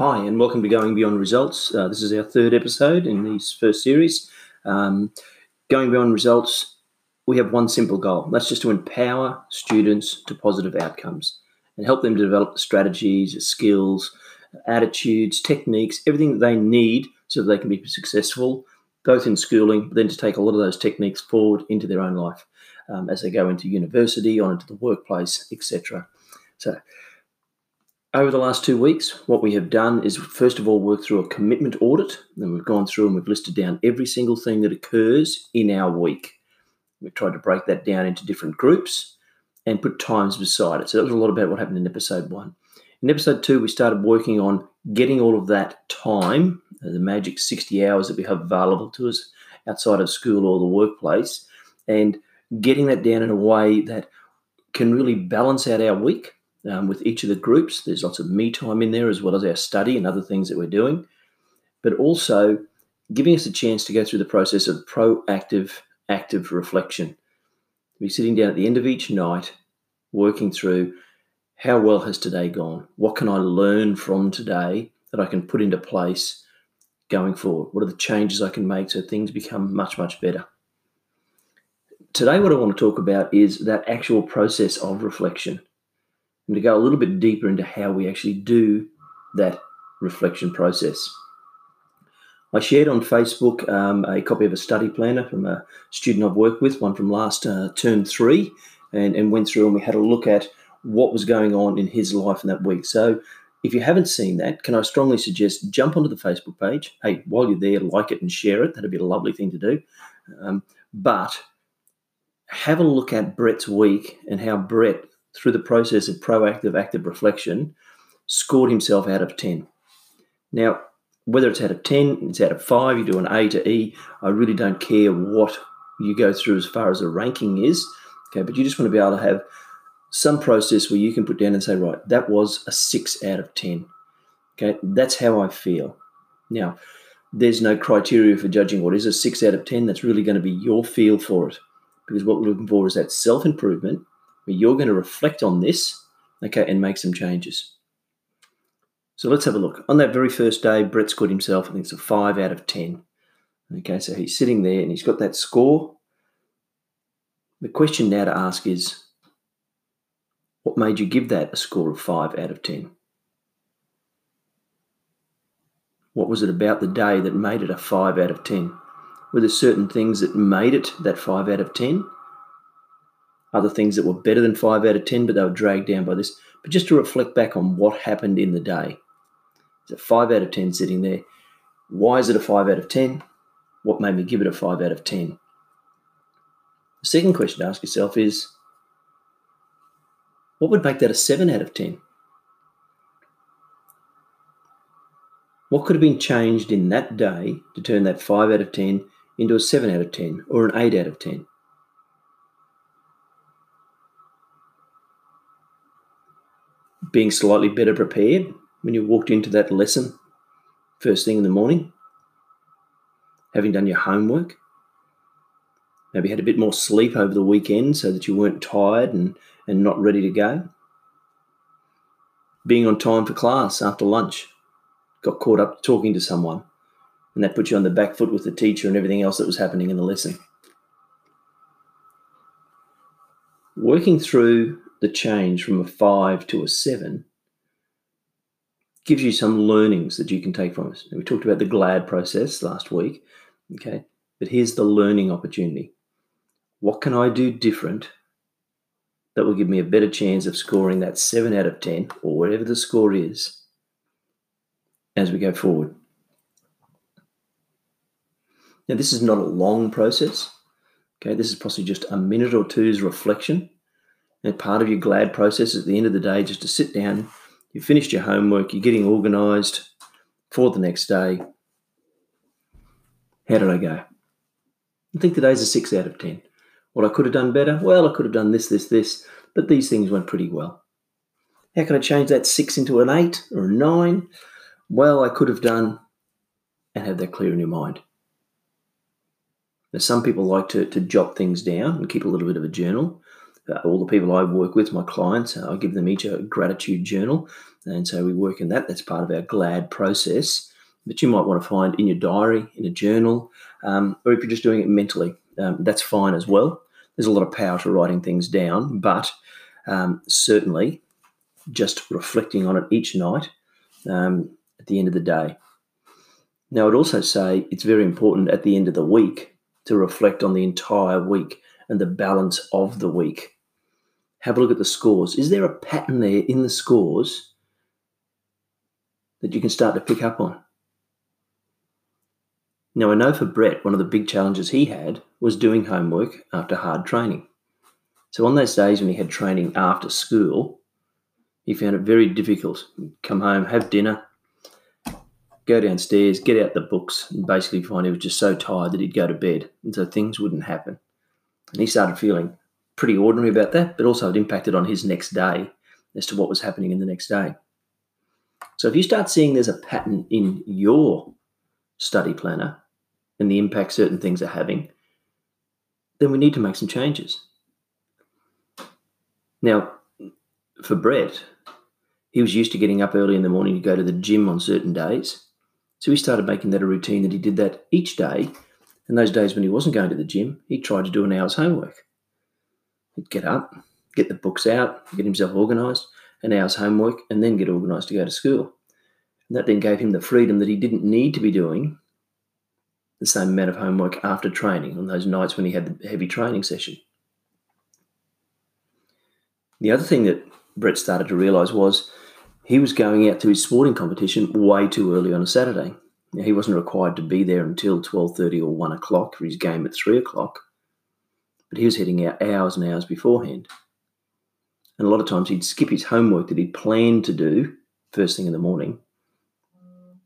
Hi, and welcome to Going Beyond Results. Uh, this is our third episode in this first series. Um, going Beyond Results, we have one simple goal that's just to empower students to positive outcomes and help them to develop strategies, skills, attitudes, techniques, everything that they need so that they can be successful, both in schooling, but then to take a lot of those techniques forward into their own life um, as they go into university, on into the workplace, etc. So, over the last two weeks, what we have done is first of all work through a commitment audit. And we've gone through and we've listed down every single thing that occurs in our week. We've tried to break that down into different groups and put times beside it. So that was a lot about what happened in episode one. In episode two, we started working on getting all of that time, the magic 60 hours that we have available to us outside of school or the workplace, and getting that down in a way that can really balance out our week um, with each of the groups. There's lots of me time in there as well as our study and other things that we're doing, but also giving us a chance to go through the process of proactive, active reflection. Be sitting down at the end of each night, working through how well has today gone? What can I learn from today that I can put into place going forward? What are the changes I can make so things become much, much better? Today, what I want to talk about is that actual process of reflection to go a little bit deeper into how we actually do that reflection process. I shared on Facebook um, a copy of a study planner from a student I've worked with, one from last uh, term three, and, and went through and we had a look at what was going on in his life in that week. So if you haven't seen that, can I strongly suggest jump onto the Facebook page? Hey, while you're there, like it and share it. That'd be a lovely thing to do. Um, but have a look at Brett's week and how Brett through the process of proactive active reflection, scored himself out of 10. Now, whether it's out of 10, it's out of 5, you do an A to E, I really don't care what you go through as far as the ranking is. Okay, but you just want to be able to have some process where you can put down and say, right, that was a 6 out of 10. Okay, that's how I feel. Now, there's no criteria for judging what is a 6 out of 10. That's really going to be your feel for it. Because what we're looking for is that self improvement you're going to reflect on this, okay, and make some changes. So let's have a look. On that very first day, Brett scored himself, I think it's a 5 out of 10. Okay, so he's sitting there and he's got that score. The question now to ask is what made you give that a score of 5 out of 10? What was it about the day that made it a 5 out of 10? Were there certain things that made it that 5 out of 10? Other things that were better than 5 out of 10, but they were dragged down by this. But just to reflect back on what happened in the day. It's a 5 out of 10 sitting there. Why is it a 5 out of 10? What made me give it a 5 out of 10? The second question to ask yourself is what would make that a 7 out of 10? What could have been changed in that day to turn that 5 out of 10 into a 7 out of 10 or an 8 out of 10? Being slightly better prepared when you walked into that lesson first thing in the morning, having done your homework, maybe had a bit more sleep over the weekend so that you weren't tired and, and not ready to go, being on time for class after lunch, got caught up talking to someone, and that put you on the back foot with the teacher and everything else that was happening in the lesson. Working through the change from a five to a seven gives you some learnings that you can take from us. we talked about the GLAD process last week. Okay. But here's the learning opportunity. What can I do different that will give me a better chance of scoring that seven out of 10 or whatever the score is as we go forward? Now, this is not a long process. Okay. This is possibly just a minute or two's reflection and part of your GLAD process at the end of the day, just to sit down, you've finished your homework, you're getting organised for the next day. How did I go? I think today's a six out of 10. What I could have done better? Well, I could have done this, this, this, but these things went pretty well. How can I change that six into an eight or a nine? Well, I could have done and have that clear in your mind. Now, some people like to, to jot things down and keep a little bit of a journal. Uh, all the people I work with, my clients, I give them each a gratitude journal. And so we work in that. That's part of our GLAD process. But you might want to find in your diary, in a journal, um, or if you're just doing it mentally, um, that's fine as well. There's a lot of power to writing things down, but um, certainly just reflecting on it each night um, at the end of the day. Now, I'd also say it's very important at the end of the week to reflect on the entire week and the balance of the week. Have a look at the scores. Is there a pattern there in the scores that you can start to pick up on? Now, I know for Brett, one of the big challenges he had was doing homework after hard training. So, on those days when he had training after school, he found it very difficult. Come home, have dinner, go downstairs, get out the books, and basically find he was just so tired that he'd go to bed. And so things wouldn't happen. And he started feeling pretty ordinary about that, but also it impacted on his next day as to what was happening in the next day. So if you start seeing there's a pattern in your study planner and the impact certain things are having, then we need to make some changes. Now, for Brett, he was used to getting up early in the morning to go to the gym on certain days. So he started making that a routine that he did that each day. And those days when he wasn't going to the gym, he tried to do an hour's homework. He'd get up, get the books out, get himself organised, an hour's homework, and then get organised to go to school. And that then gave him the freedom that he didn't need to be doing the same amount of homework after training on those nights when he had the heavy training session. The other thing that Brett started to realise was he was going out to his sporting competition way too early on a Saturday. Now, he wasn't required to be there until 12.30 or 1 o'clock for his game at 3 o'clock, but he was heading out hours and hours beforehand. And a lot of times he'd skip his homework that he'd planned to do first thing in the morning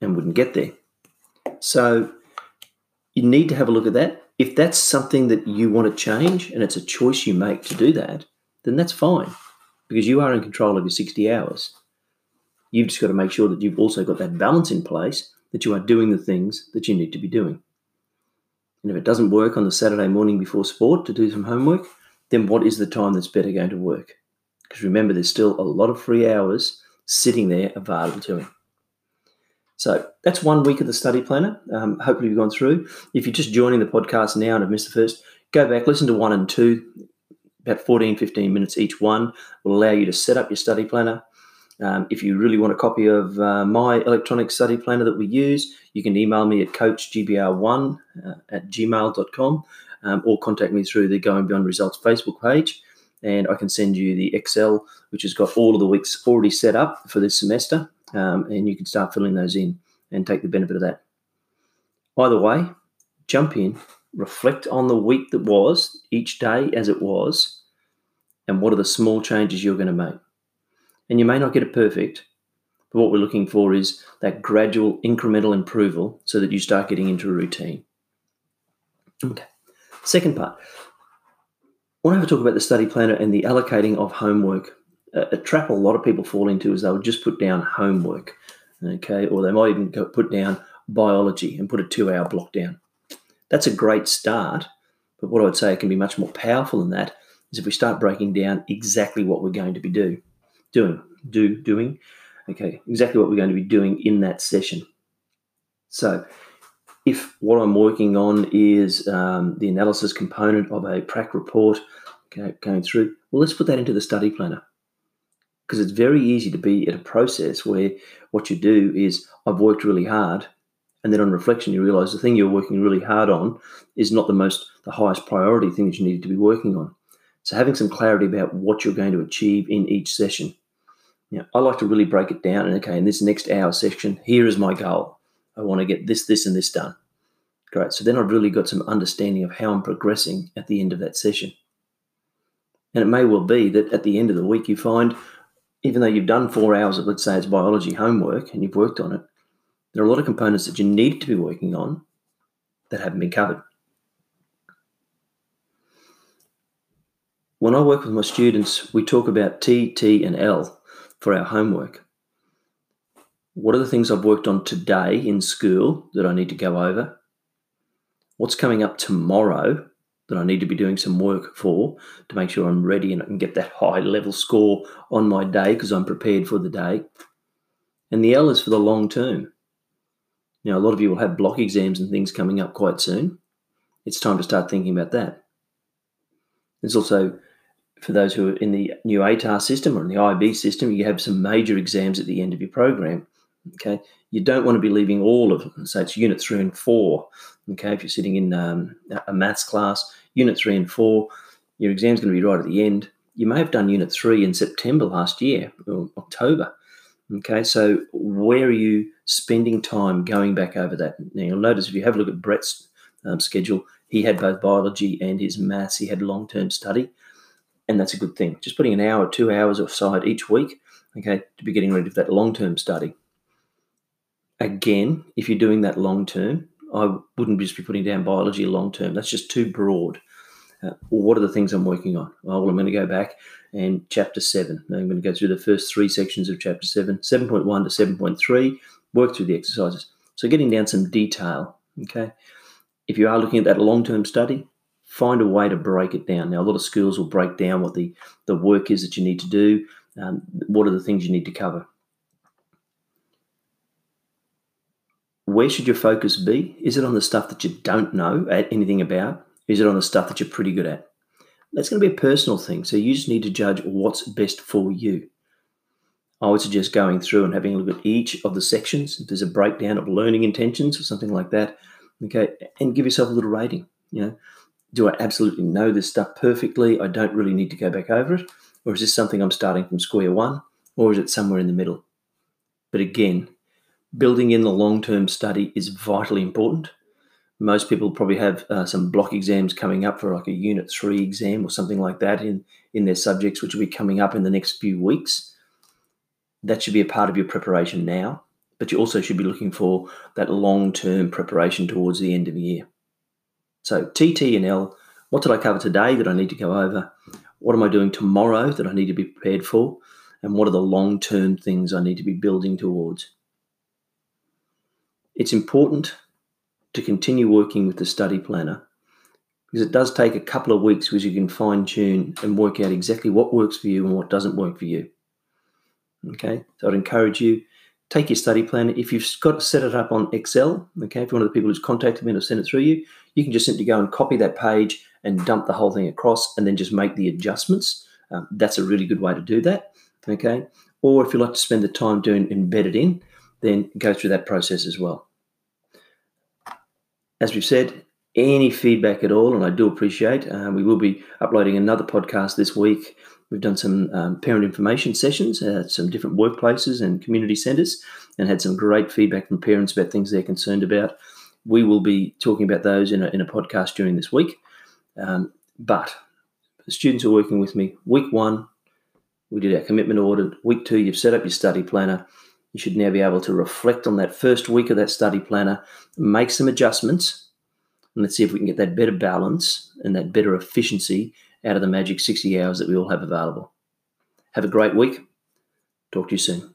and wouldn't get there. So you need to have a look at that. If that's something that you want to change and it's a choice you make to do that, then that's fine because you are in control of your 60 hours. You've just got to make sure that you've also got that balance in place, that you are doing the things that you need to be doing. And if it doesn't work on the Saturday morning before sport to do some homework, then what is the time that's better going to work? Because remember, there's still a lot of free hours sitting there available to him. So that's one week of the study planner. Um, hopefully, you've gone through. If you're just joining the podcast now and have missed the first, go back, listen to one and two, about 14, 15 minutes each one will allow you to set up your study planner. Um, if you really want a copy of uh, my electronic study planner that we use, you can email me at coachgbr1 uh, at gmail.com um, or contact me through the Going Beyond Results Facebook page. And I can send you the Excel, which has got all of the weeks already set up for this semester. Um, and you can start filling those in and take the benefit of that. Either way, jump in, reflect on the week that was, each day as it was, and what are the small changes you're going to make. And you may not get it perfect, but what we're looking for is that gradual incremental improvement so that you start getting into a routine. Okay. Second part. I want to have a talk about the study planner and the allocating of homework. A, trap a lot of people fall into is they'll just put down homework, okay, or they might even put down biology and put a two hour block down. That's a great start, but what I would say can be much more powerful than that is if we start breaking down exactly what we're going to be do, doing, do, doing, okay, exactly what we're going to be doing in that session. So, if what I'm working on is um, the analysis component of a prac report okay, going through, well, let's put that into the study planner. Because it's very easy to be at a process where what you do is I've worked really hard and then on reflection you realize the thing you're working really hard on is not the most the highest priority thing that you needed to be working on. So having some clarity about what you're going to achieve in each session you i like to really break it down and okay in this next hour section here is my goal. I want to get this this and this done. Great. So then i've really got some understanding of how i'm progressing at the end of that session. And it may well be that at the end of the week you find even though you've done four hours of let's say it's biology homework and you've worked on it there are a lot of components that you need to be working on that haven't been covered. When I work with my students, we talk about T, T, and L for our homework. What are the things I've worked on today in school that I need to go over? What's coming up tomorrow that I need to be doing some work for to make sure I'm ready and I can get that high level score on my day because I'm prepared for the day. And the L is for the long term. Now, a lot of you will have block exams and things coming up quite soon. It's time to start thinking about that. There's also, for those who are in the new ATAR system or in the IB system, you have some major exams at the end of your program. Okay, you don't want to be leaving all of them. So it's unit three and four. Okay, if you're sitting in um, a maths class, unit three and four, your exam's going to be right at the end. You may have done unit three in September last year or October. Okay, so where are you spending time going back over that? Now you'll notice if you have a look at Brett's um, schedule, he had both biology and his maths. He had long term study, and that's a good thing. Just putting an hour, two hours aside each week, okay, to be getting ready for that long term study. Again, if you're doing that long term, I wouldn't just be putting down biology long term. That's just too broad. Uh, what are the things I'm working on? Well, I'm going to go back and chapter 7. I'm going to go through the first three sections of chapter 7, 7.1 to 7.3, work through the exercises. So, getting down some detail. Okay. If you are looking at that long term study, find a way to break it down. Now, a lot of schools will break down what the, the work is that you need to do, um, what are the things you need to cover. Where should your focus be? Is it on the stuff that you don't know anything about? Is it on the stuff that you're pretty good at? That's going to be a personal thing. So you just need to judge what's best for you. I would suggest going through and having a look at each of the sections. If there's a breakdown of learning intentions or something like that, okay, and give yourself a little rating. You know, do I absolutely know this stuff perfectly? I don't really need to go back over it, or is this something I'm starting from square one, or is it somewhere in the middle? But again, building in the long-term study is vitally important most people probably have uh, some block exams coming up for like a unit three exam or something like that in, in their subjects, which will be coming up in the next few weeks. That should be a part of your preparation now, but you also should be looking for that long term preparation towards the end of the year. So, TT and L, what did I cover today that I need to go over? What am I doing tomorrow that I need to be prepared for? And what are the long term things I need to be building towards? It's important to continue working with the study planner because it does take a couple of weeks because you can fine tune and work out exactly what works for you and what doesn't work for you. Okay, so I'd encourage you take your study plan. If you've got to set it up on Excel, okay, if you're one of the people who's contacted me and have sent it through you, you can just simply go and copy that page and dump the whole thing across and then just make the adjustments. Um, that's a really good way to do that. Okay, or if you like to spend the time doing embedded in, then go through that process as well. As we've said, any feedback at all, and I do appreciate. Uh, we will be uploading another podcast this week. We've done some um, parent information sessions at some different workplaces and community centres and had some great feedback from parents about things they're concerned about. We will be talking about those in a, in a podcast during this week. Um, but the students are working with me. Week one, we did our commitment audit. Week two, you've set up your study planner you should now be able to reflect on that first week of that study planner, make some adjustments, and let's see if we can get that better balance and that better efficiency out of the magic 60 hours that we all have available. Have a great week. Talk to you soon.